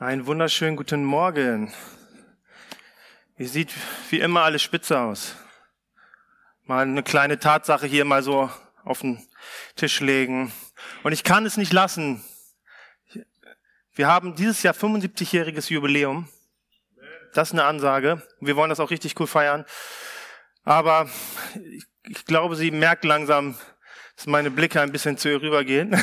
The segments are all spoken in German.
Einen wunderschönen guten Morgen. Ihr sieht wie immer alles spitze aus. Mal eine kleine Tatsache hier mal so auf den Tisch legen. Und ich kann es nicht lassen. Wir haben dieses Jahr 75-jähriges Jubiläum. Das ist eine Ansage. Wir wollen das auch richtig cool feiern. Aber ich glaube, sie merkt langsam, dass meine Blicke ein bisschen zu ihr rübergehen.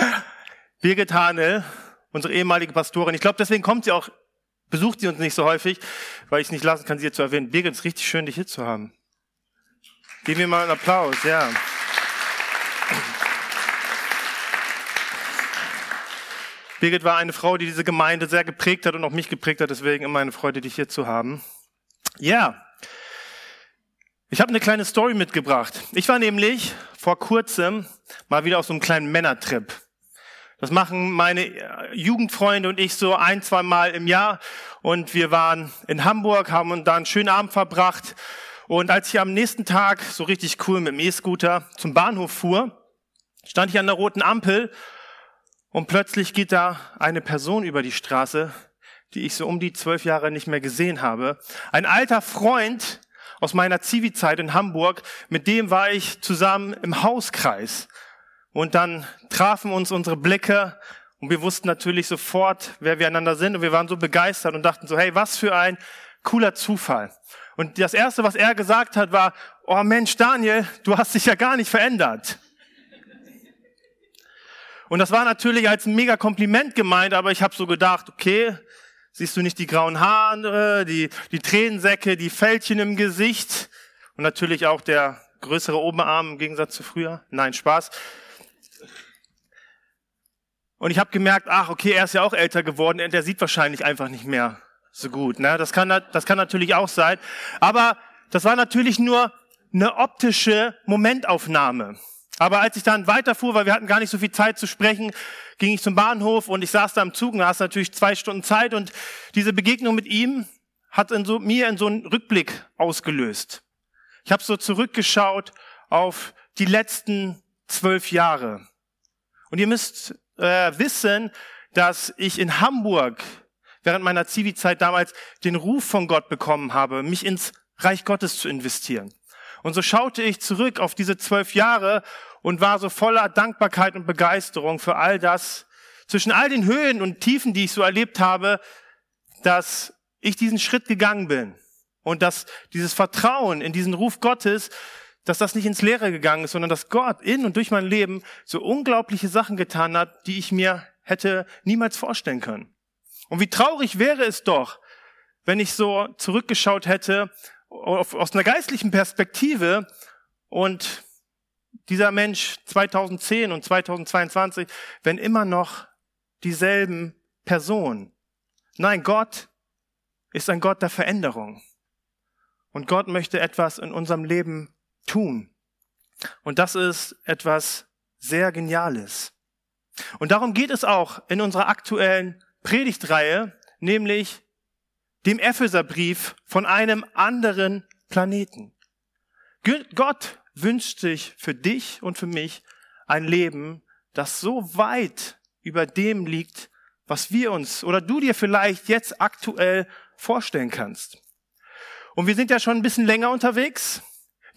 Birgit Hanel, unsere ehemalige Pastorin. Ich glaube, deswegen kommt sie auch, besucht sie uns nicht so häufig, weil ich es nicht lassen kann, sie hier zu erwähnen. Birgit, es ist richtig schön, dich hier zu haben. Geben wir mal einen Applaus, ja. Birgit war eine Frau, die diese Gemeinde sehr geprägt hat und auch mich geprägt hat, deswegen immer eine Freude, dich hier zu haben. Ja, ich habe eine kleine Story mitgebracht. Ich war nämlich vor kurzem mal wieder auf so einem kleinen Männertrip. Das machen meine äh, Jugendfreunde und ich so ein, zwei Mal im Jahr. Und wir waren in Hamburg, haben uns da einen schönen Abend verbracht. Und als ich am nächsten Tag so richtig cool mit dem E-Scooter zum Bahnhof fuhr, stand ich an der roten Ampel und plötzlich geht da eine Person über die Straße, die ich so um die zwölf Jahre nicht mehr gesehen habe. Ein alter Freund aus meiner Zivi-Zeit in Hamburg, mit dem war ich zusammen im Hauskreis. Und dann trafen uns unsere Blicke und wir wussten natürlich sofort, wer wir einander sind und wir waren so begeistert und dachten so, hey, was für ein cooler Zufall. Und das erste, was er gesagt hat, war, oh Mensch, Daniel, du hast dich ja gar nicht verändert. Und das war natürlich als ein mega Kompliment gemeint, aber ich habe so gedacht, okay, siehst du nicht die grauen Haare, die, die Tränensäcke, die Fältchen im Gesicht und natürlich auch der größere Oberarm im Gegensatz zu früher? Nein, Spaß. Und ich habe gemerkt, ach, okay, er ist ja auch älter geworden und er sieht wahrscheinlich einfach nicht mehr so gut. Ne? Das, kann, das kann natürlich auch sein. Aber das war natürlich nur eine optische Momentaufnahme. Aber als ich dann weiterfuhr, weil wir hatten gar nicht so viel Zeit zu sprechen, ging ich zum Bahnhof und ich saß da im Zug und hast natürlich zwei Stunden Zeit und diese Begegnung mit ihm hat in so, mir in so einen Rückblick ausgelöst. Ich habe so zurückgeschaut auf die letzten zwölf Jahre. Und ihr müsst äh, wissen, dass ich in Hamburg während meiner Zivi-Zeit damals den Ruf von Gott bekommen habe, mich ins Reich Gottes zu investieren. Und so schaute ich zurück auf diese zwölf Jahre und war so voller Dankbarkeit und Begeisterung für all das, zwischen all den Höhen und Tiefen, die ich so erlebt habe, dass ich diesen Schritt gegangen bin und dass dieses Vertrauen in diesen Ruf Gottes dass das nicht ins Leere gegangen ist, sondern dass Gott in und durch mein Leben so unglaubliche Sachen getan hat, die ich mir hätte niemals vorstellen können. Und wie traurig wäre es doch, wenn ich so zurückgeschaut hätte aus einer geistlichen Perspektive und dieser Mensch 2010 und 2022, wenn immer noch dieselben Personen. Nein, Gott ist ein Gott der Veränderung. Und Gott möchte etwas in unserem Leben tun. Und das ist etwas sehr Geniales. Und darum geht es auch in unserer aktuellen Predigtreihe, nämlich dem Epheserbrief von einem anderen Planeten. Gott wünscht sich für dich und für mich ein Leben, das so weit über dem liegt, was wir uns oder du dir vielleicht jetzt aktuell vorstellen kannst. Und wir sind ja schon ein bisschen länger unterwegs.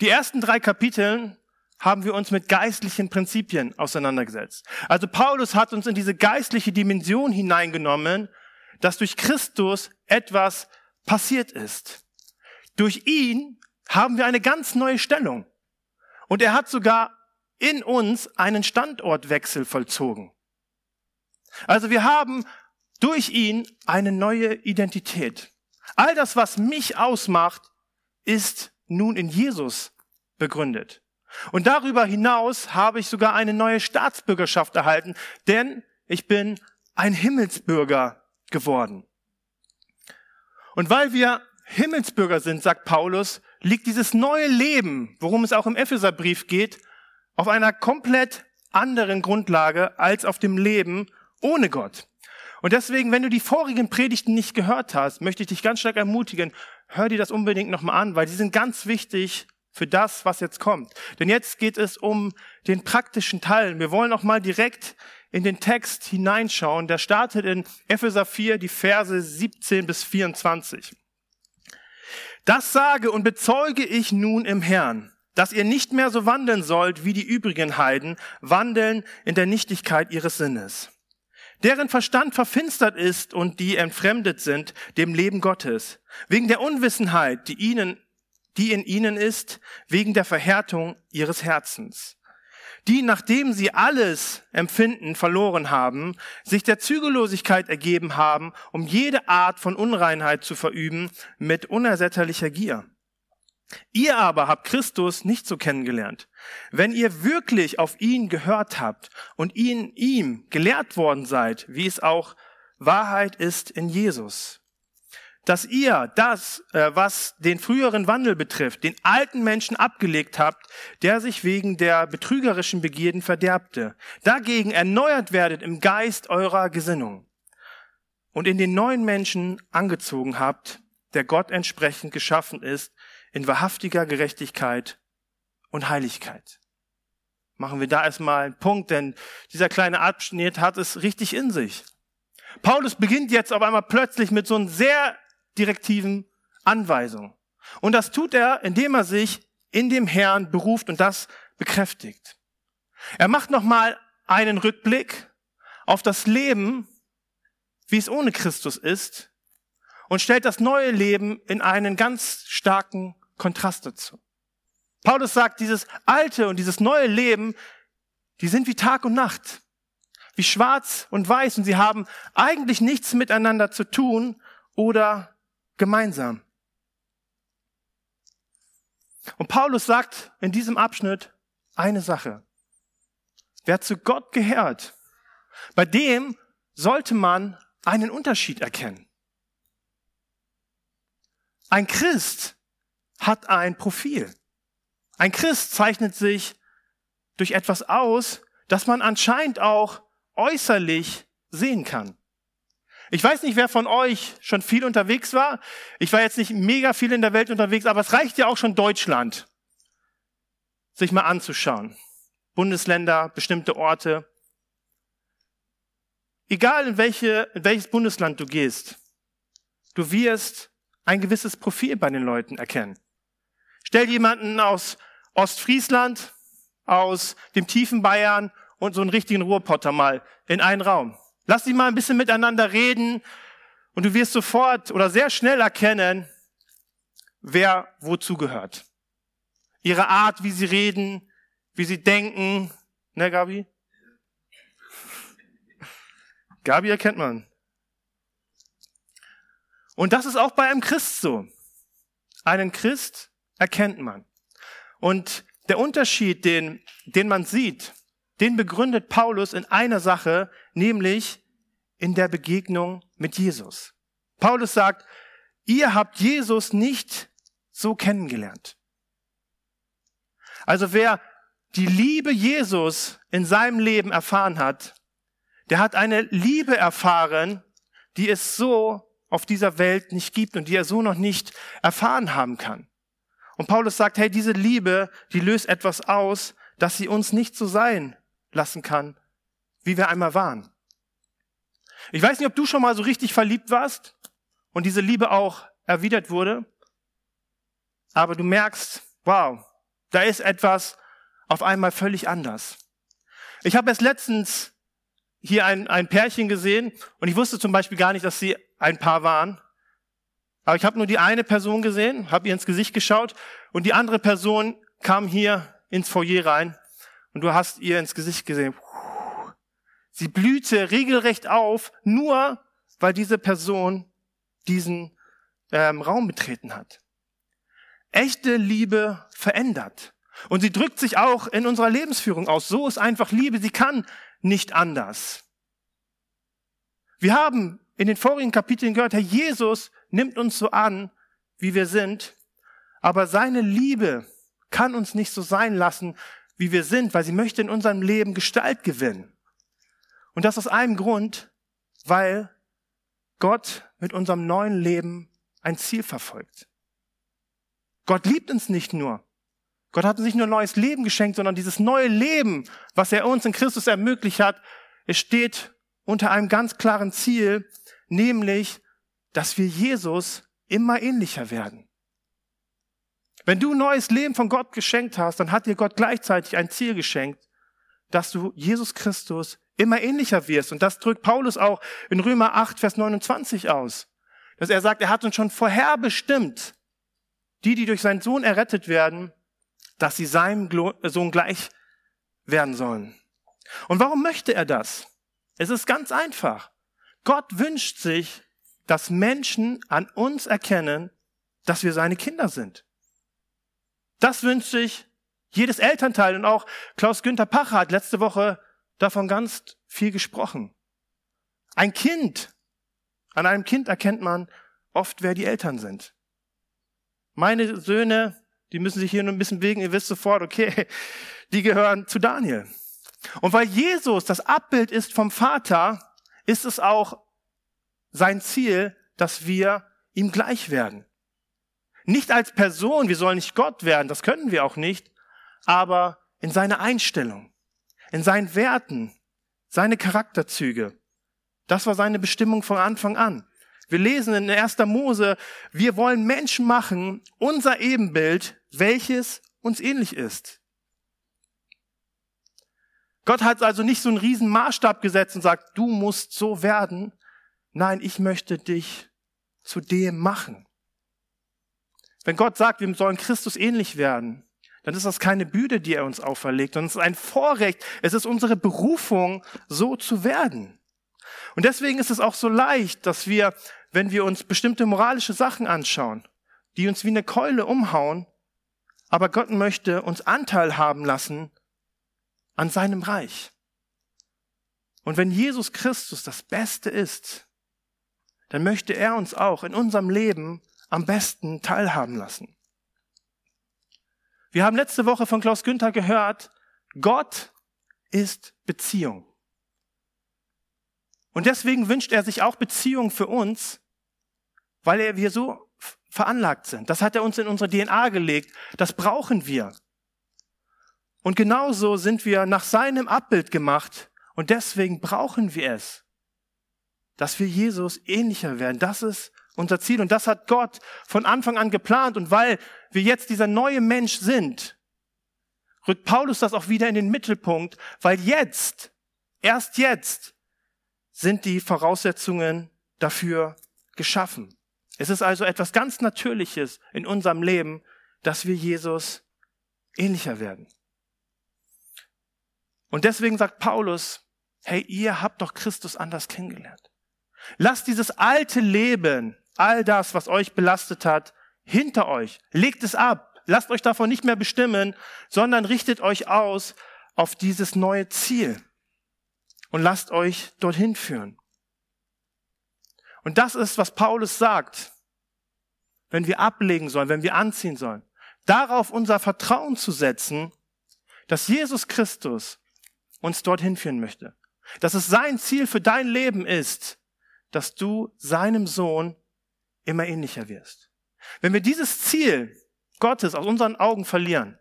Die ersten drei Kapiteln haben wir uns mit geistlichen Prinzipien auseinandergesetzt. Also Paulus hat uns in diese geistliche Dimension hineingenommen, dass durch Christus etwas passiert ist. Durch ihn haben wir eine ganz neue Stellung. Und er hat sogar in uns einen Standortwechsel vollzogen. Also wir haben durch ihn eine neue Identität. All das, was mich ausmacht, ist nun in Jesus begründet. Und darüber hinaus habe ich sogar eine neue Staatsbürgerschaft erhalten, denn ich bin ein Himmelsbürger geworden. Und weil wir Himmelsbürger sind, sagt Paulus, liegt dieses neue Leben, worum es auch im Epheserbrief geht, auf einer komplett anderen Grundlage als auf dem Leben ohne Gott. Und deswegen, wenn du die vorigen Predigten nicht gehört hast, möchte ich dich ganz stark ermutigen, hör dir das unbedingt nochmal an, weil die sind ganz wichtig für das, was jetzt kommt. Denn jetzt geht es um den praktischen Teil. Wir wollen auch mal direkt in den Text hineinschauen. Der startet in Epheser 4, die Verse 17 bis 24. Das sage und bezeuge ich nun im Herrn, dass ihr nicht mehr so wandeln sollt wie die übrigen Heiden, wandeln in der Nichtigkeit ihres Sinnes. Deren Verstand verfinstert ist und die entfremdet sind dem Leben Gottes, wegen der Unwissenheit, die ihnen, die in ihnen ist, wegen der Verhärtung ihres Herzens die, nachdem sie alles Empfinden verloren haben, sich der Zügellosigkeit ergeben haben, um jede Art von Unreinheit zu verüben mit unersättlicher Gier. Ihr aber habt Christus nicht so kennengelernt. Wenn ihr wirklich auf ihn gehört habt und ihn ihm gelehrt worden seid, wie es auch Wahrheit ist in Jesus, dass ihr das, äh, was den früheren Wandel betrifft, den alten Menschen abgelegt habt, der sich wegen der betrügerischen Begierden verderbte, dagegen erneuert werdet im Geist eurer Gesinnung und in den neuen Menschen angezogen habt, der Gott entsprechend geschaffen ist, in wahrhaftiger Gerechtigkeit und Heiligkeit. Machen wir da erstmal einen Punkt, denn dieser kleine Abschnitt hat es richtig in sich. Paulus beginnt jetzt auf einmal plötzlich mit so einem sehr direktiven Anweisung. Und das tut er, indem er sich in dem Herrn beruft und das bekräftigt. Er macht nochmal einen Rückblick auf das Leben, wie es ohne Christus ist, und stellt das neue Leben in einen ganz starken Kontrast dazu. Paulus sagt, dieses alte und dieses neue Leben, die sind wie Tag und Nacht, wie schwarz und weiß, und sie haben eigentlich nichts miteinander zu tun oder gemeinsam. Und Paulus sagt in diesem Abschnitt eine Sache. Wer zu Gott gehört, bei dem sollte man einen Unterschied erkennen. Ein Christ hat ein Profil. Ein Christ zeichnet sich durch etwas aus, das man anscheinend auch äußerlich sehen kann. Ich weiß nicht, wer von euch schon viel unterwegs war. Ich war jetzt nicht mega viel in der Welt unterwegs, aber es reicht ja auch schon Deutschland, sich mal anzuschauen. Bundesländer, bestimmte Orte. Egal in, welche, in welches Bundesland du gehst, du wirst ein gewisses Profil bei den Leuten erkennen. Stell jemanden aus Ostfriesland, aus dem tiefen Bayern und so einen richtigen Ruhrpotter mal in einen Raum. Lass sie mal ein bisschen miteinander reden und du wirst sofort oder sehr schnell erkennen, wer wozu gehört. Ihre Art, wie sie reden, wie sie denken. Ne, Gabi? Gabi erkennt man. Und das ist auch bei einem Christ so. Einen Christ erkennt man. Und der Unterschied, den, den man sieht, den begründet Paulus in einer Sache, nämlich in der Begegnung mit Jesus. Paulus sagt, ihr habt Jesus nicht so kennengelernt. Also wer die Liebe Jesus in seinem Leben erfahren hat, der hat eine Liebe erfahren, die es so auf dieser Welt nicht gibt und die er so noch nicht erfahren haben kann. Und Paulus sagt, hey, diese Liebe, die löst etwas aus, dass sie uns nicht so sein lassen kann, wie wir einmal waren. Ich weiß nicht, ob du schon mal so richtig verliebt warst und diese Liebe auch erwidert wurde, aber du merkst, wow, da ist etwas auf einmal völlig anders. Ich habe erst letztens hier ein, ein Pärchen gesehen und ich wusste zum Beispiel gar nicht, dass sie ein Paar waren. Aber ich habe nur die eine Person gesehen, habe ihr ins Gesicht geschaut und die andere Person kam hier ins Foyer rein und du hast ihr ins Gesicht gesehen. Sie blühte regelrecht auf, nur weil diese Person diesen ähm, Raum betreten hat. Echte Liebe verändert. Und sie drückt sich auch in unserer Lebensführung aus. So ist einfach Liebe. Sie kann nicht anders. Wir haben in den vorigen Kapiteln gehört, Herr Jesus nimmt uns so an, wie wir sind. Aber seine Liebe kann uns nicht so sein lassen, wie wir sind, weil sie möchte in unserem Leben Gestalt gewinnen. Und das aus einem Grund, weil Gott mit unserem neuen Leben ein Ziel verfolgt. Gott liebt uns nicht nur. Gott hat uns nicht nur ein neues Leben geschenkt, sondern dieses neue Leben, was er uns in Christus ermöglicht hat, es steht unter einem ganz klaren Ziel, nämlich, dass wir Jesus immer ähnlicher werden. Wenn du neues Leben von Gott geschenkt hast, dann hat dir Gott gleichzeitig ein Ziel geschenkt, dass du Jesus Christus immer ähnlicher wirst. Und das drückt Paulus auch in Römer 8, Vers 29 aus. Dass er sagt, er hat uns schon vorherbestimmt, die, die durch seinen Sohn errettet werden, dass sie seinem Sohn gleich werden sollen. Und warum möchte er das? Es ist ganz einfach. Gott wünscht sich, dass Menschen an uns erkennen, dass wir seine Kinder sind. Das wünscht sich jedes Elternteil und auch Klaus Günther Pacher hat letzte Woche davon ganz viel gesprochen. Ein Kind, an einem Kind erkennt man oft, wer die Eltern sind. Meine Söhne, die müssen sich hier nur ein bisschen bewegen, ihr wisst sofort, okay, die gehören zu Daniel. Und weil Jesus das Abbild ist vom Vater, ist es auch sein Ziel, dass wir ihm gleich werden. Nicht als Person, wir sollen nicht Gott werden, das können wir auch nicht, aber in seiner Einstellung, in seinen Werten, seine Charakterzüge. Das war seine Bestimmung von Anfang an. Wir lesen in 1. Mose, wir wollen Menschen machen, unser Ebenbild, welches uns ähnlich ist. Gott hat also nicht so einen riesen Maßstab gesetzt und sagt, du musst so werden. Nein, ich möchte dich zu dem machen. Wenn Gott sagt, wir sollen Christus ähnlich werden, dann ist das keine Bühne, die er uns auferlegt, sondern es ist ein Vorrecht. Es ist unsere Berufung, so zu werden. Und deswegen ist es auch so leicht, dass wir, wenn wir uns bestimmte moralische Sachen anschauen, die uns wie eine Keule umhauen, aber Gott möchte uns Anteil haben lassen an seinem Reich. Und wenn Jesus Christus das Beste ist, dann möchte er uns auch in unserem Leben am besten teilhaben lassen. Wir haben letzte Woche von Klaus Günther gehört, Gott ist Beziehung. Und deswegen wünscht er sich auch Beziehung für uns, weil wir so veranlagt sind. Das hat er uns in unsere DNA gelegt. Das brauchen wir. Und genauso sind wir nach seinem Abbild gemacht und deswegen brauchen wir es, dass wir Jesus ähnlicher werden. Das ist unser Ziel und das hat Gott von Anfang an geplant und weil wir jetzt dieser neue Mensch sind, rückt Paulus das auch wieder in den Mittelpunkt, weil jetzt, erst jetzt, sind die Voraussetzungen dafür geschaffen. Es ist also etwas ganz Natürliches in unserem Leben, dass wir Jesus ähnlicher werden. Und deswegen sagt Paulus, hey, ihr habt doch Christus anders kennengelernt. Lasst dieses alte Leben, all das, was euch belastet hat, hinter euch. Legt es ab. Lasst euch davon nicht mehr bestimmen, sondern richtet euch aus auf dieses neue Ziel und lasst euch dorthin führen. Und das ist, was Paulus sagt, wenn wir ablegen sollen, wenn wir anziehen sollen. Darauf unser Vertrauen zu setzen, dass Jesus Christus uns dorthin führen möchte. Dass es sein Ziel für dein Leben ist, dass du seinem Sohn immer ähnlicher wirst. Wenn wir dieses Ziel Gottes aus unseren Augen verlieren,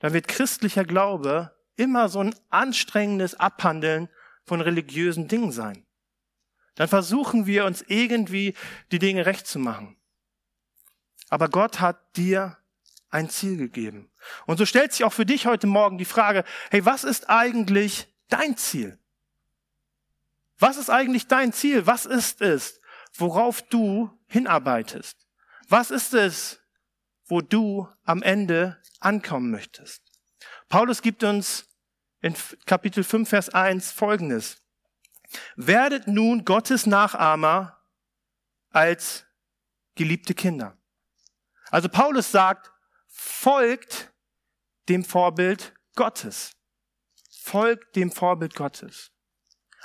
dann wird christlicher Glaube immer so ein anstrengendes Abhandeln von religiösen Dingen sein. Dann versuchen wir uns irgendwie die Dinge recht zu machen. Aber Gott hat dir ein Ziel gegeben. Und so stellt sich auch für dich heute Morgen die Frage, hey, was ist eigentlich dein Ziel? Was ist eigentlich dein Ziel? Was ist es, worauf du hinarbeitest? Was ist es, wo du am Ende ankommen möchtest? Paulus gibt uns in Kapitel 5, Vers 1 folgendes. Werdet nun Gottes Nachahmer als geliebte Kinder. Also Paulus sagt, folgt dem Vorbild Gottes. Folgt dem Vorbild Gottes.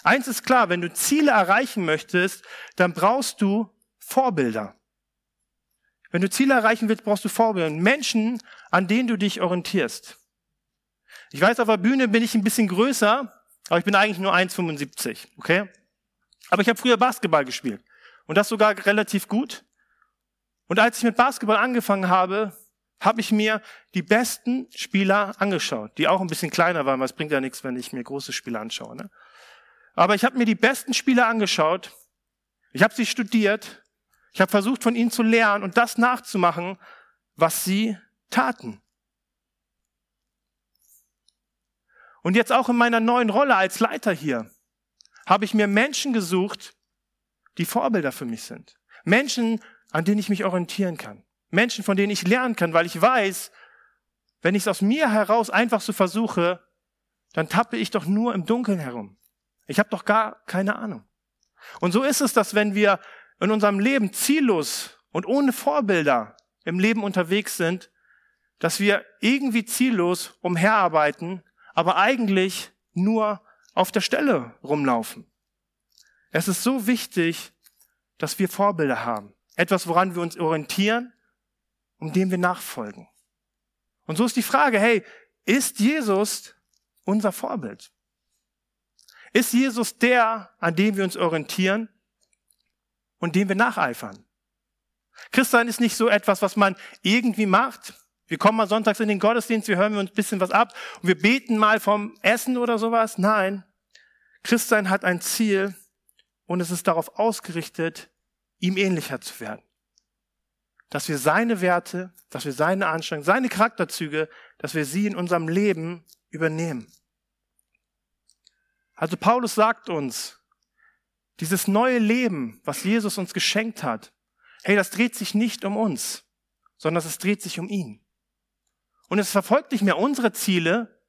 Eins ist klar, wenn du Ziele erreichen möchtest, dann brauchst du Vorbilder. Wenn du Ziele erreichen willst, brauchst du Vorbilder. Menschen, an denen du dich orientierst. Ich weiß, auf der Bühne bin ich ein bisschen größer, aber ich bin eigentlich nur 1,75, okay? Aber ich habe früher Basketball gespielt. Und das sogar relativ gut. Und als ich mit Basketball angefangen habe, habe ich mir die besten Spieler angeschaut, die auch ein bisschen kleiner waren, weil es bringt ja nichts, wenn ich mir große Spieler anschaue. Ne? Aber ich habe mir die besten Spieler angeschaut. Ich habe sie studiert. Ich habe versucht, von ihnen zu lernen und das nachzumachen, was sie taten. Und jetzt auch in meiner neuen Rolle als Leiter hier habe ich mir Menschen gesucht, die Vorbilder für mich sind. Menschen, an denen ich mich orientieren kann. Menschen, von denen ich lernen kann, weil ich weiß, wenn ich es aus mir heraus einfach so versuche, dann tappe ich doch nur im Dunkeln herum. Ich habe doch gar keine Ahnung. Und so ist es, dass wenn wir in unserem Leben ziellos und ohne Vorbilder im Leben unterwegs sind, dass wir irgendwie ziellos umherarbeiten, aber eigentlich nur auf der Stelle rumlaufen. Es ist so wichtig, dass wir Vorbilder haben. Etwas, woran wir uns orientieren, um dem wir nachfolgen. Und so ist die Frage, hey, ist Jesus unser Vorbild? Ist Jesus der, an dem wir uns orientieren und dem wir nacheifern? Christsein ist nicht so etwas, was man irgendwie macht. Wir kommen mal sonntags in den Gottesdienst, wir hören uns ein bisschen was ab und wir beten mal vom Essen oder sowas. Nein, Christsein hat ein Ziel und es ist darauf ausgerichtet, ihm ähnlicher zu werden dass wir seine Werte, dass wir seine Anstrengungen, seine Charakterzüge, dass wir sie in unserem Leben übernehmen. Also Paulus sagt uns, dieses neue Leben, was Jesus uns geschenkt hat, hey, das dreht sich nicht um uns, sondern es dreht sich um ihn. Und es verfolgt nicht mehr unsere Ziele,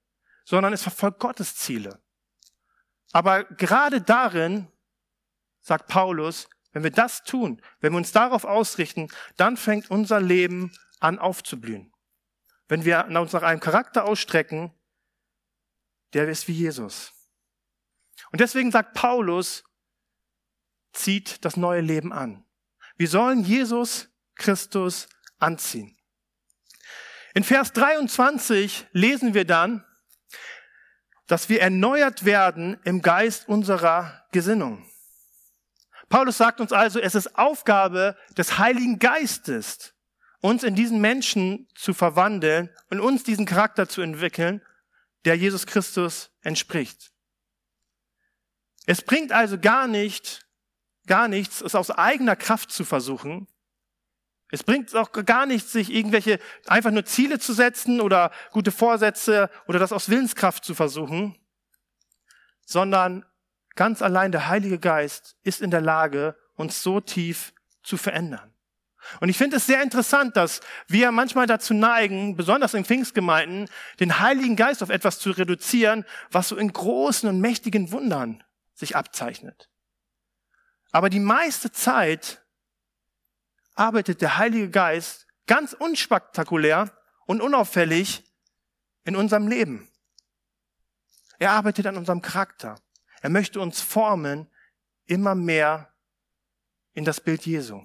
sondern es verfolgt Gottes Ziele. Aber gerade darin, sagt Paulus, wenn wir das tun, wenn wir uns darauf ausrichten, dann fängt unser Leben an aufzublühen. Wenn wir uns nach einem Charakter ausstrecken, der ist wie Jesus. Und deswegen sagt Paulus, zieht das neue Leben an. Wir sollen Jesus Christus anziehen. In Vers 23 lesen wir dann, dass wir erneuert werden im Geist unserer Gesinnung. Paulus sagt uns also, es ist Aufgabe des Heiligen Geistes, uns in diesen Menschen zu verwandeln und uns diesen Charakter zu entwickeln, der Jesus Christus entspricht. Es bringt also gar nicht, gar nichts, es aus eigener Kraft zu versuchen. Es bringt auch gar nichts, sich irgendwelche einfach nur Ziele zu setzen oder gute Vorsätze oder das aus Willenskraft zu versuchen, sondern Ganz allein der Heilige Geist ist in der Lage, uns so tief zu verändern. Und ich finde es sehr interessant, dass wir manchmal dazu neigen, besonders in Pfingstgemeinden, den Heiligen Geist auf etwas zu reduzieren, was so in großen und mächtigen Wundern sich abzeichnet. Aber die meiste Zeit arbeitet der Heilige Geist ganz unspektakulär und unauffällig in unserem Leben. Er arbeitet an unserem Charakter. Er möchte uns formen immer mehr in das Bild Jesu.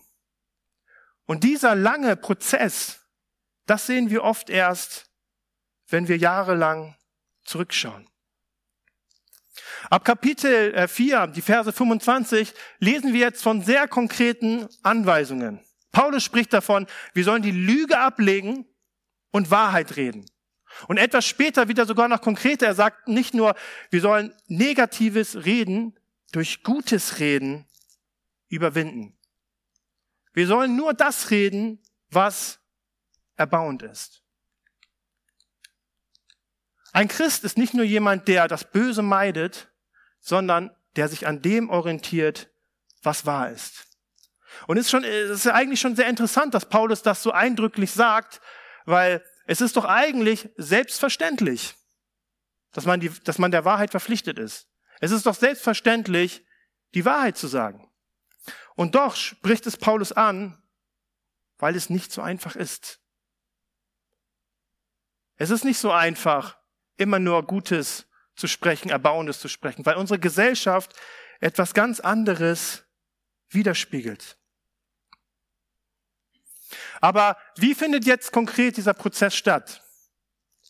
Und dieser lange Prozess, das sehen wir oft erst, wenn wir jahrelang zurückschauen. Ab Kapitel 4, äh, die Verse 25, lesen wir jetzt von sehr konkreten Anweisungen. Paulus spricht davon, wir sollen die Lüge ablegen und Wahrheit reden. Und etwas später wieder sogar noch konkreter. Er sagt nicht nur, wir sollen negatives Reden durch gutes Reden überwinden. Wir sollen nur das reden, was erbauend ist. Ein Christ ist nicht nur jemand, der das Böse meidet, sondern der sich an dem orientiert, was wahr ist. Und es ist schon, es ist eigentlich schon sehr interessant, dass Paulus das so eindrücklich sagt, weil es ist doch eigentlich selbstverständlich, dass man, die, dass man der Wahrheit verpflichtet ist. Es ist doch selbstverständlich, die Wahrheit zu sagen. Und doch spricht es Paulus an, weil es nicht so einfach ist. Es ist nicht so einfach, immer nur Gutes zu sprechen, Erbauendes zu sprechen, weil unsere Gesellschaft etwas ganz anderes widerspiegelt. Aber wie findet jetzt konkret dieser Prozess statt?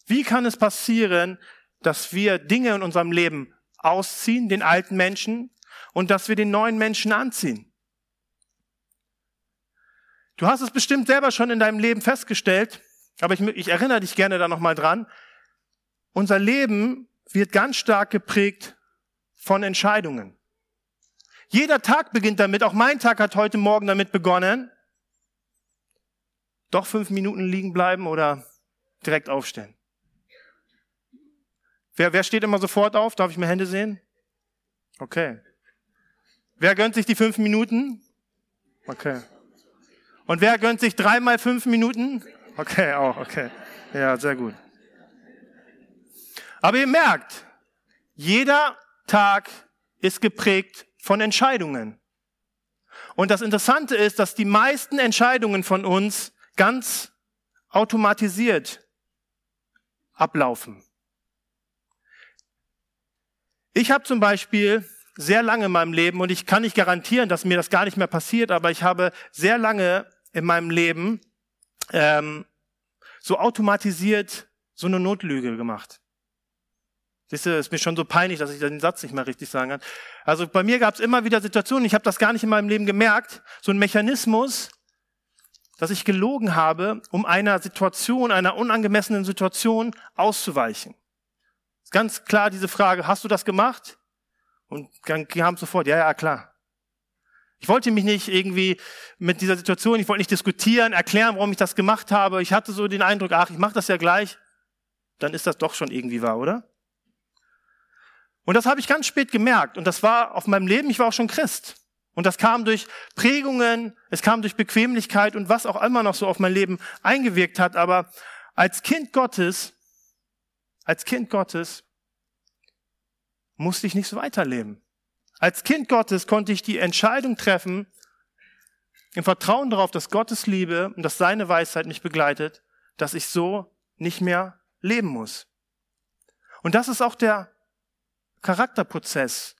Wie kann es passieren, dass wir Dinge in unserem Leben ausziehen, den alten Menschen, und dass wir den neuen Menschen anziehen? Du hast es bestimmt selber schon in deinem Leben festgestellt, aber ich, ich erinnere dich gerne da nochmal dran. Unser Leben wird ganz stark geprägt von Entscheidungen. Jeder Tag beginnt damit, auch mein Tag hat heute Morgen damit begonnen. Doch fünf Minuten liegen bleiben oder direkt aufstehen. Wer, wer steht immer sofort auf? Darf ich mir Hände sehen? Okay. Wer gönnt sich die fünf Minuten? Okay. Und wer gönnt sich dreimal fünf Minuten? Okay, auch, okay. Ja, sehr gut. Aber ihr merkt, jeder Tag ist geprägt von Entscheidungen. Und das Interessante ist, dass die meisten Entscheidungen von uns ganz automatisiert ablaufen. Ich habe zum Beispiel sehr lange in meinem Leben, und ich kann nicht garantieren, dass mir das gar nicht mehr passiert, aber ich habe sehr lange in meinem Leben ähm, so automatisiert so eine Notlüge gemacht. Siehst du, ist mir schon so peinlich, dass ich den Satz nicht mehr richtig sagen kann. Also bei mir gab es immer wieder Situationen, ich habe das gar nicht in meinem Leben gemerkt, so ein Mechanismus, dass ich gelogen habe, um einer Situation, einer unangemessenen Situation auszuweichen. Ganz klar diese Frage, hast du das gemacht? Und dann kam sofort, ja, ja, klar. Ich wollte mich nicht irgendwie mit dieser Situation, ich wollte nicht diskutieren, erklären, warum ich das gemacht habe. Ich hatte so den Eindruck, ach, ich mache das ja gleich. Dann ist das doch schon irgendwie wahr, oder? Und das habe ich ganz spät gemerkt. Und das war auf meinem Leben, ich war auch schon Christ. Und das kam durch Prägungen, es kam durch Bequemlichkeit und was auch immer noch so auf mein Leben eingewirkt hat. Aber als Kind Gottes, als Kind Gottes musste ich nicht so weiterleben. Als Kind Gottes konnte ich die Entscheidung treffen, im Vertrauen darauf, dass Gottes Liebe und dass seine Weisheit mich begleitet, dass ich so nicht mehr leben muss. Und das ist auch der Charakterprozess,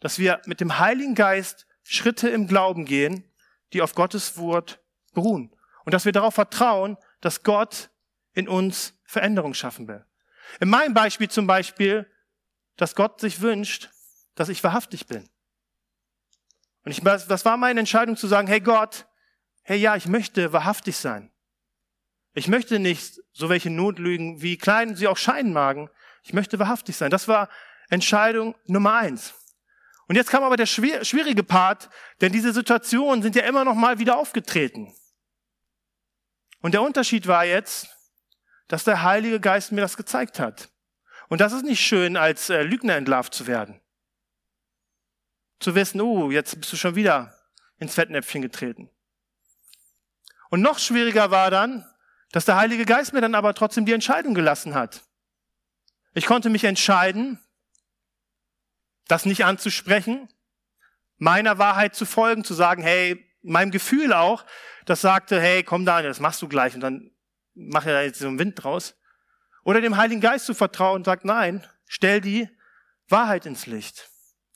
dass wir mit dem Heiligen Geist Schritte im Glauben gehen, die auf Gottes Wort beruhen. Und dass wir darauf vertrauen, dass Gott in uns Veränderung schaffen will. In meinem Beispiel zum Beispiel, dass Gott sich wünscht, dass ich wahrhaftig bin. Und ich, das war meine Entscheidung zu sagen, hey Gott, hey ja, ich möchte wahrhaftig sein. Ich möchte nicht so welche Notlügen, wie klein sie auch scheinen magen. Ich möchte wahrhaftig sein. Das war Entscheidung Nummer eins. Und jetzt kam aber der schwierige Part, denn diese Situationen sind ja immer noch mal wieder aufgetreten. Und der Unterschied war jetzt, dass der Heilige Geist mir das gezeigt hat. Und das ist nicht schön, als äh, Lügner entlarvt zu werden. Zu wissen, oh, jetzt bist du schon wieder ins Fettnäpfchen getreten. Und noch schwieriger war dann, dass der Heilige Geist mir dann aber trotzdem die Entscheidung gelassen hat. Ich konnte mich entscheiden, das nicht anzusprechen, meiner Wahrheit zu folgen, zu sagen, hey, meinem Gefühl auch, das sagte, hey, komm Daniel, das machst du gleich und dann mach ja jetzt so einen Wind draus. Oder dem Heiligen Geist zu vertrauen und sagt, nein, stell die Wahrheit ins Licht.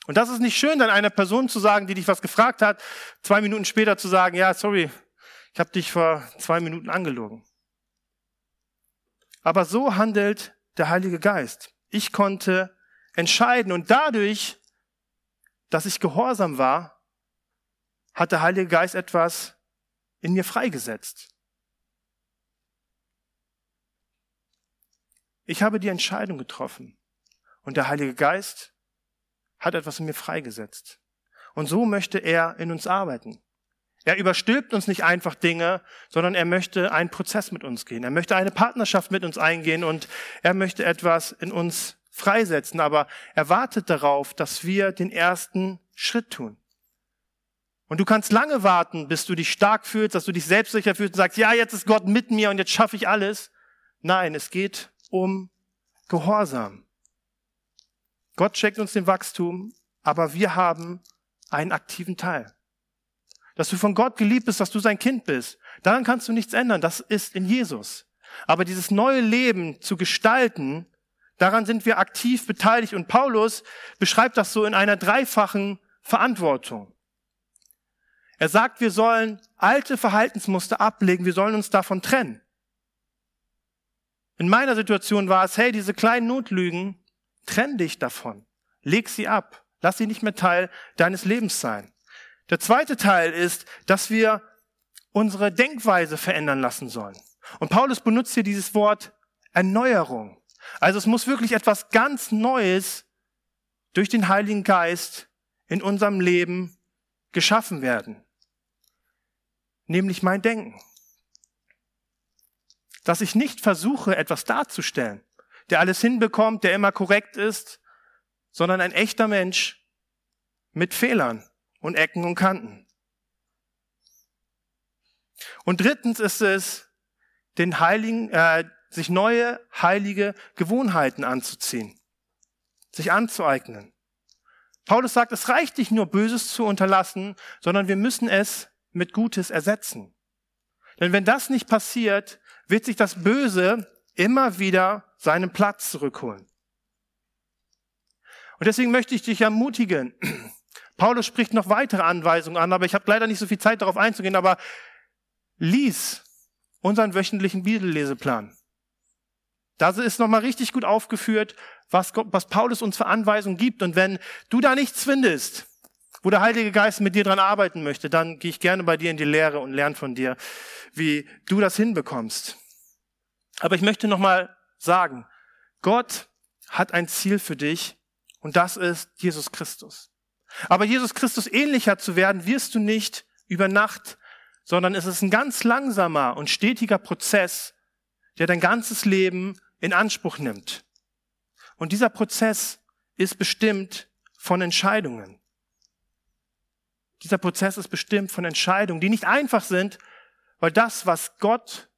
Und das ist nicht schön, dann einer Person zu sagen, die dich was gefragt hat, zwei Minuten später zu sagen, ja, sorry, ich habe dich vor zwei Minuten angelogen. Aber so handelt der Heilige Geist. Ich konnte entscheiden. Und dadurch, dass ich gehorsam war, hat der Heilige Geist etwas in mir freigesetzt. Ich habe die Entscheidung getroffen und der Heilige Geist hat etwas in mir freigesetzt. Und so möchte er in uns arbeiten. Er überstülpt uns nicht einfach Dinge, sondern er möchte einen Prozess mit uns gehen. Er möchte eine Partnerschaft mit uns eingehen und er möchte etwas in uns freisetzen, aber er wartet darauf, dass wir den ersten Schritt tun. Und du kannst lange warten, bis du dich stark fühlst, dass du dich selbstsicher fühlst und sagst, ja, jetzt ist Gott mit mir und jetzt schaffe ich alles. Nein, es geht um Gehorsam. Gott schenkt uns den Wachstum, aber wir haben einen aktiven Teil. Dass du von Gott geliebt bist, dass du sein Kind bist, daran kannst du nichts ändern. Das ist in Jesus. Aber dieses neue Leben zu gestalten, Daran sind wir aktiv beteiligt und Paulus beschreibt das so in einer dreifachen Verantwortung. Er sagt, wir sollen alte Verhaltensmuster ablegen, wir sollen uns davon trennen. In meiner Situation war es, hey, diese kleinen Notlügen, trenn dich davon. Leg sie ab. Lass sie nicht mehr Teil deines Lebens sein. Der zweite Teil ist, dass wir unsere Denkweise verändern lassen sollen. Und Paulus benutzt hier dieses Wort Erneuerung. Also es muss wirklich etwas ganz Neues durch den Heiligen Geist in unserem Leben geschaffen werden. Nämlich mein Denken. Dass ich nicht versuche, etwas darzustellen, der alles hinbekommt, der immer korrekt ist, sondern ein echter Mensch mit Fehlern und Ecken und Kanten. Und drittens ist es, den Heiligen, äh, sich neue heilige Gewohnheiten anzuziehen, sich anzueignen. Paulus sagt, es reicht nicht nur Böses zu unterlassen, sondern wir müssen es mit Gutes ersetzen. Denn wenn das nicht passiert, wird sich das Böse immer wieder seinen Platz zurückholen. Und deswegen möchte ich dich ermutigen. Paulus spricht noch weitere Anweisungen an, aber ich habe leider nicht so viel Zeit darauf einzugehen, aber lies unseren wöchentlichen Bibelleseplan. Da ist nochmal richtig gut aufgeführt, was, was Paulus uns für Anweisungen gibt. Und wenn du da nichts findest, wo der Heilige Geist mit dir dran arbeiten möchte, dann gehe ich gerne bei dir in die Lehre und lerne von dir, wie du das hinbekommst. Aber ich möchte nochmal sagen, Gott hat ein Ziel für dich und das ist Jesus Christus. Aber Jesus Christus ähnlicher zu werden, wirst du nicht über Nacht, sondern es ist ein ganz langsamer und stetiger Prozess, der dein ganzes Leben in Anspruch nimmt. Und dieser Prozess ist bestimmt von Entscheidungen. Dieser Prozess ist bestimmt von Entscheidungen, die nicht einfach sind, weil das, was Gott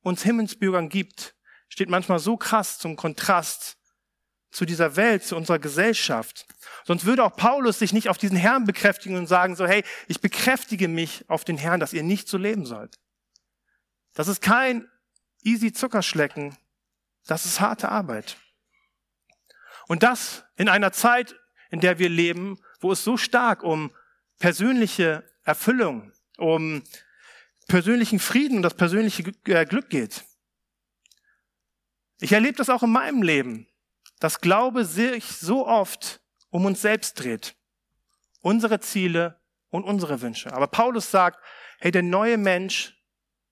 uns Himmelsbürgern gibt, steht manchmal so krass zum Kontrast zu dieser Welt, zu unserer Gesellschaft. Sonst würde auch Paulus sich nicht auf diesen Herrn bekräftigen und sagen so, hey, ich bekräftige mich auf den Herrn, dass ihr nicht so leben sollt. Das ist kein easy Zuckerschlecken, das ist harte Arbeit. Und das in einer Zeit, in der wir leben, wo es so stark um persönliche Erfüllung, um persönlichen Frieden und das persönliche äh, Glück geht. Ich erlebe das auch in meinem Leben, dass Glaube sich so oft um uns selbst dreht. Unsere Ziele und unsere Wünsche. Aber Paulus sagt, hey, der neue Mensch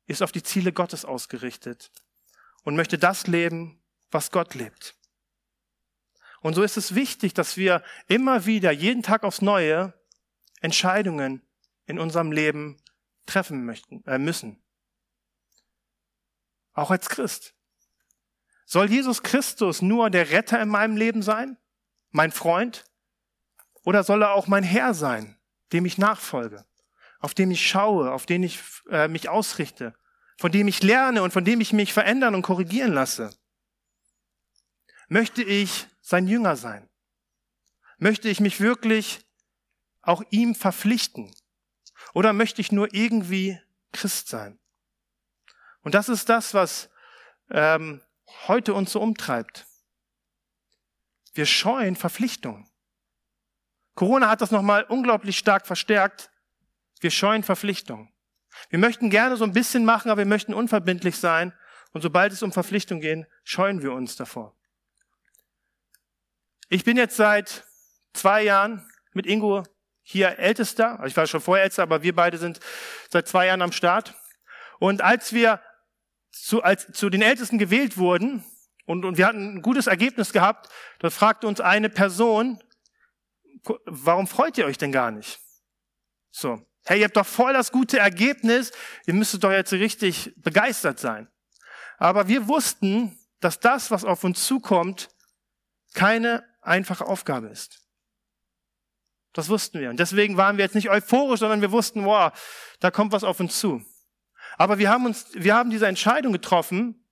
ist auf die Ziele Gottes ausgerichtet und möchte das leben, was Gott lebt. Und so ist es wichtig, dass wir immer wieder, jeden Tag aufs Neue, Entscheidungen in unserem Leben treffen möchten, äh, müssen. Auch als Christ. Soll Jesus Christus nur der Retter in meinem Leben sein? Mein Freund? Oder soll er auch mein Herr sein, dem ich nachfolge, auf dem ich schaue, auf den ich äh, mich ausrichte, von dem ich lerne und von dem ich mich verändern und korrigieren lasse? Möchte ich sein Jünger sein? Möchte ich mich wirklich auch ihm verpflichten? Oder möchte ich nur irgendwie Christ sein? Und das ist das, was ähm, heute uns so umtreibt. Wir scheuen Verpflichtungen. Corona hat das nochmal unglaublich stark verstärkt. Wir scheuen Verpflichtungen. Wir möchten gerne so ein bisschen machen, aber wir möchten unverbindlich sein. Und sobald es um Verpflichtung geht, scheuen wir uns davor. Ich bin jetzt seit zwei Jahren mit Ingo hier Ältester. Ich war schon vorher Ältester, aber wir beide sind seit zwei Jahren am Start. Und als wir zu, als, zu den Ältesten gewählt wurden und, und wir hatten ein gutes Ergebnis gehabt, da fragte uns eine Person, warum freut ihr euch denn gar nicht? So. Hey, ihr habt doch voll das gute Ergebnis, ihr müsstet doch jetzt richtig begeistert sein. Aber wir wussten, dass das, was auf uns zukommt, keine einfache Aufgabe ist. Das wussten wir. Und deswegen waren wir jetzt nicht euphorisch, sondern wir wussten, wow, da kommt was auf uns zu. Aber wir haben uns, wir haben diese Entscheidung getroffen,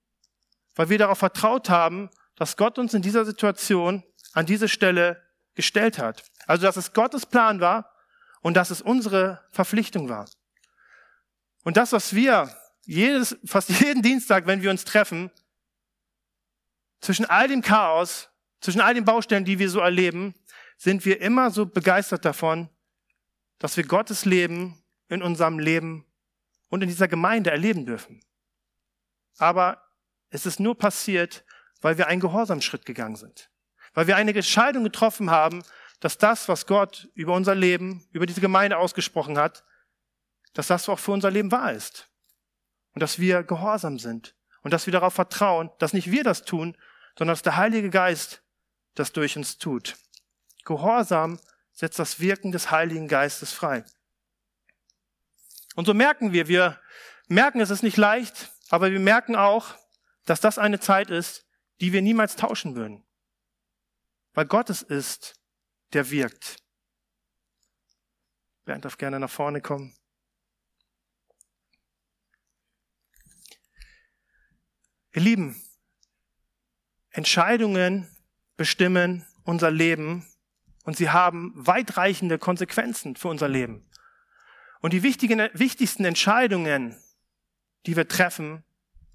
weil wir darauf vertraut haben, dass Gott uns in dieser Situation an diese Stelle gestellt hat. Also, dass es Gottes Plan war und dass es unsere Verpflichtung war. Und das, was wir jedes, fast jeden Dienstag, wenn wir uns treffen, zwischen all dem Chaos, zwischen all den Baustellen, die wir so erleben, sind wir immer so begeistert davon, dass wir Gottes Leben in unserem Leben und in dieser Gemeinde erleben dürfen. Aber es ist nur passiert, weil wir einen Gehorsamschritt gegangen sind. Weil wir eine Entscheidung getroffen haben, dass das, was Gott über unser Leben, über diese Gemeinde ausgesprochen hat, dass das auch für unser Leben wahr ist. Und dass wir gehorsam sind. Und dass wir darauf vertrauen, dass nicht wir das tun, sondern dass der Heilige Geist das durch uns tut. Gehorsam setzt das Wirken des Heiligen Geistes frei. Und so merken wir, wir merken, es ist nicht leicht, aber wir merken auch, dass das eine Zeit ist, die wir niemals tauschen würden. Weil Gott es ist, der wirkt. Bernd darf gerne nach vorne kommen. Ihr Lieben, Entscheidungen bestimmen unser Leben und sie haben weitreichende Konsequenzen für unser Leben. Und die wichtigen, wichtigsten Entscheidungen, die wir treffen,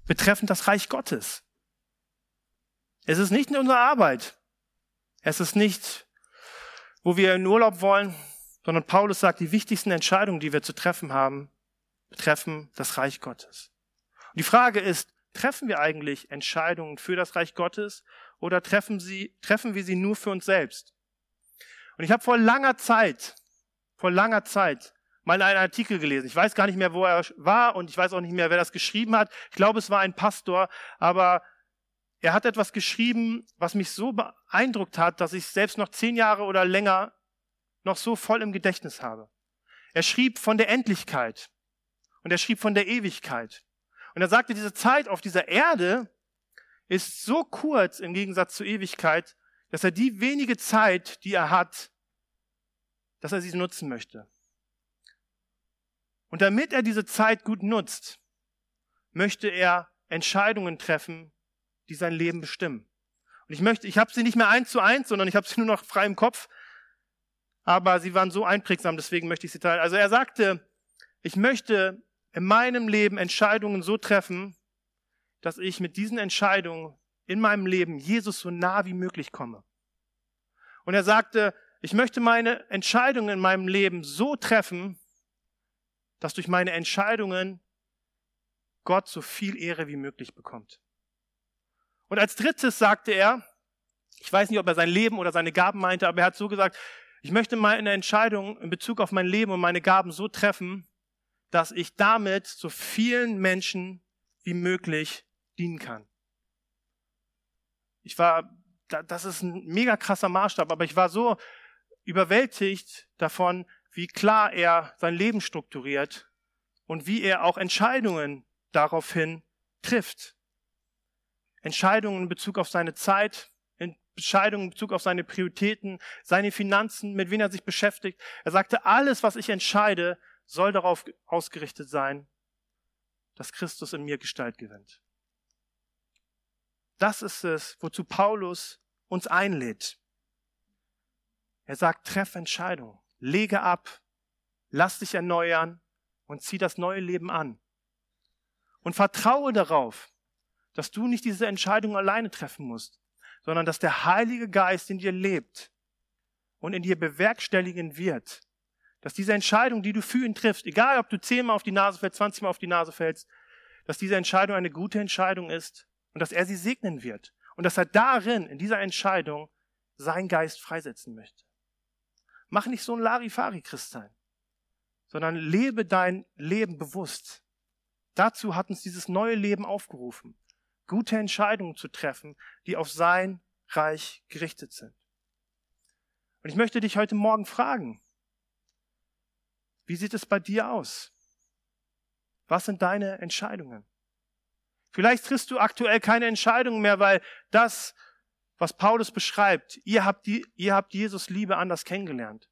betreffen das Reich Gottes. Es ist nicht in unserer Arbeit. Es ist nicht, wo wir in Urlaub wollen, sondern Paulus sagt, die wichtigsten Entscheidungen, die wir zu treffen haben, betreffen das Reich Gottes. Und die Frage ist, treffen wir eigentlich Entscheidungen für das Reich Gottes oder treffen, sie, treffen wir sie nur für uns selbst? Und ich habe vor langer Zeit, vor langer Zeit mal einen Artikel gelesen. Ich weiß gar nicht mehr, wo er war und ich weiß auch nicht mehr, wer das geschrieben hat. Ich glaube, es war ein Pastor, aber er hat etwas geschrieben, was mich so beeindruckt hat, dass ich selbst noch zehn Jahre oder länger noch so voll im Gedächtnis habe. Er schrieb von der Endlichkeit und er schrieb von der Ewigkeit. Und er sagte, diese Zeit auf dieser Erde ist so kurz im Gegensatz zur Ewigkeit, dass er die wenige Zeit, die er hat, dass er sie nutzen möchte. Und damit er diese Zeit gut nutzt, möchte er Entscheidungen treffen, die sein Leben bestimmen. Und ich möchte, ich habe sie nicht mehr eins zu eins, sondern ich habe sie nur noch frei im Kopf. Aber sie waren so einprägsam, deswegen möchte ich sie teilen. Also er sagte, ich möchte in meinem Leben Entscheidungen so treffen, dass ich mit diesen Entscheidungen in meinem Leben Jesus so nah wie möglich komme. Und er sagte, ich möchte meine Entscheidungen in meinem Leben so treffen, dass durch meine Entscheidungen Gott so viel Ehre wie möglich bekommt. Und als drittes sagte er, ich weiß nicht, ob er sein Leben oder seine Gaben meinte, aber er hat so gesagt, ich möchte meine Entscheidung in Bezug auf mein Leben und meine Gaben so treffen, dass ich damit so vielen Menschen wie möglich dienen kann. Ich war, das ist ein mega krasser Maßstab, aber ich war so überwältigt davon, wie klar er sein Leben strukturiert und wie er auch Entscheidungen daraufhin trifft. Entscheidungen in Bezug auf seine Zeit, Entscheidungen in Bezug auf seine Prioritäten, seine Finanzen, mit wem er sich beschäftigt. Er sagte, alles, was ich entscheide, soll darauf ausgerichtet sein, dass Christus in mir Gestalt gewinnt. Das ist es, wozu Paulus uns einlädt. Er sagt, treff Entscheidungen lege ab, lass dich erneuern und zieh das neue Leben an. Und vertraue darauf, dass du nicht diese Entscheidung alleine treffen musst, sondern dass der Heilige Geist in dir lebt und in dir bewerkstelligen wird. Dass diese Entscheidung, die du für ihn triffst, egal ob du zehnmal auf die Nase fällst, zwanzigmal auf die Nase fällst, dass diese Entscheidung eine gute Entscheidung ist und dass er sie segnen wird. Und dass er darin, in dieser Entscheidung, seinen Geist freisetzen möchte. Mach nicht so ein Larifari-Christ sein, sondern lebe dein Leben bewusst. Dazu hat uns dieses neue Leben aufgerufen, gute Entscheidungen zu treffen, die auf sein Reich gerichtet sind. Und ich möchte dich heute Morgen fragen, wie sieht es bei dir aus? Was sind deine Entscheidungen? Vielleicht triffst du aktuell keine Entscheidungen mehr, weil das, was Paulus beschreibt. Ihr habt, die, ihr habt Jesus Liebe anders kennengelernt.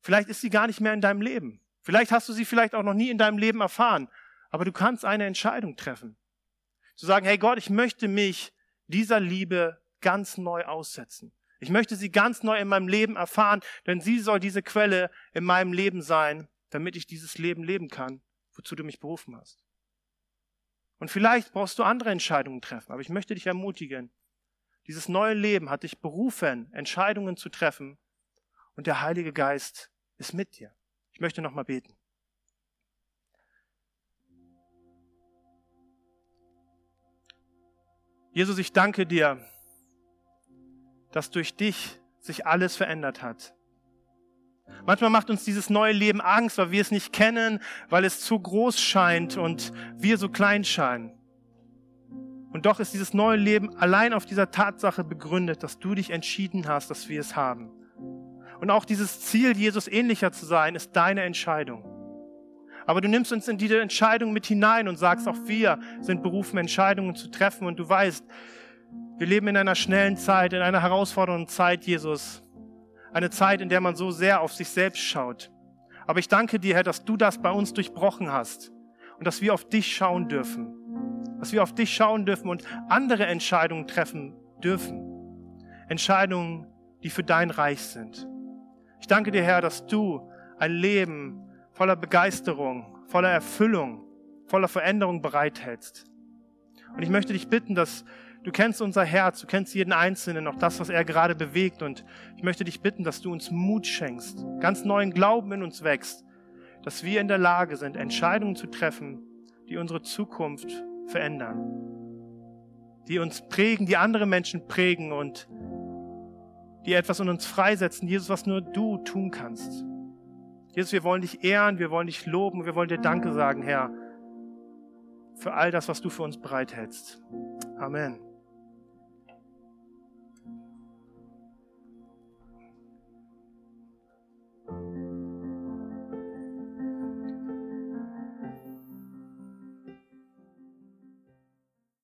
Vielleicht ist sie gar nicht mehr in deinem Leben. Vielleicht hast du sie vielleicht auch noch nie in deinem Leben erfahren. Aber du kannst eine Entscheidung treffen. Zu sagen, hey Gott, ich möchte mich dieser Liebe ganz neu aussetzen. Ich möchte sie ganz neu in meinem Leben erfahren, denn sie soll diese Quelle in meinem Leben sein, damit ich dieses Leben leben kann, wozu du mich berufen hast. Und vielleicht brauchst du andere Entscheidungen treffen, aber ich möchte dich ermutigen, dieses neue Leben hat dich berufen, Entscheidungen zu treffen und der Heilige Geist ist mit dir. Ich möchte noch mal beten. Jesus, ich danke dir, dass durch dich sich alles verändert hat. Manchmal macht uns dieses neue Leben Angst, weil wir es nicht kennen, weil es zu groß scheint und wir so klein scheinen. Und doch ist dieses neue Leben allein auf dieser Tatsache begründet, dass du dich entschieden hast, dass wir es haben. Und auch dieses Ziel, Jesus ähnlicher zu sein, ist deine Entscheidung. Aber du nimmst uns in diese Entscheidung mit hinein und sagst, auch wir sind berufen, Entscheidungen zu treffen. Und du weißt, wir leben in einer schnellen Zeit, in einer herausfordernden Zeit, Jesus. Eine Zeit, in der man so sehr auf sich selbst schaut. Aber ich danke dir, Herr, dass du das bei uns durchbrochen hast und dass wir auf dich schauen dürfen. Dass wir auf dich schauen dürfen und andere Entscheidungen treffen dürfen. Entscheidungen, die für dein Reich sind. Ich danke dir, Herr, dass du ein Leben voller Begeisterung, voller Erfüllung, voller Veränderung bereithältst. Und ich möchte dich bitten, dass du kennst unser Herz, du kennst jeden Einzelnen, auch das, was er gerade bewegt. Und ich möchte dich bitten, dass du uns Mut schenkst, ganz neuen Glauben in uns wächst, dass wir in der Lage sind, Entscheidungen zu treffen, die unsere Zukunft verändern, die uns prägen, die andere Menschen prägen und die etwas in uns freisetzen, Jesus, was nur du tun kannst. Jesus, wir wollen dich ehren, wir wollen dich loben, wir wollen dir Danke sagen, Herr, für all das, was du für uns bereithältst. Amen.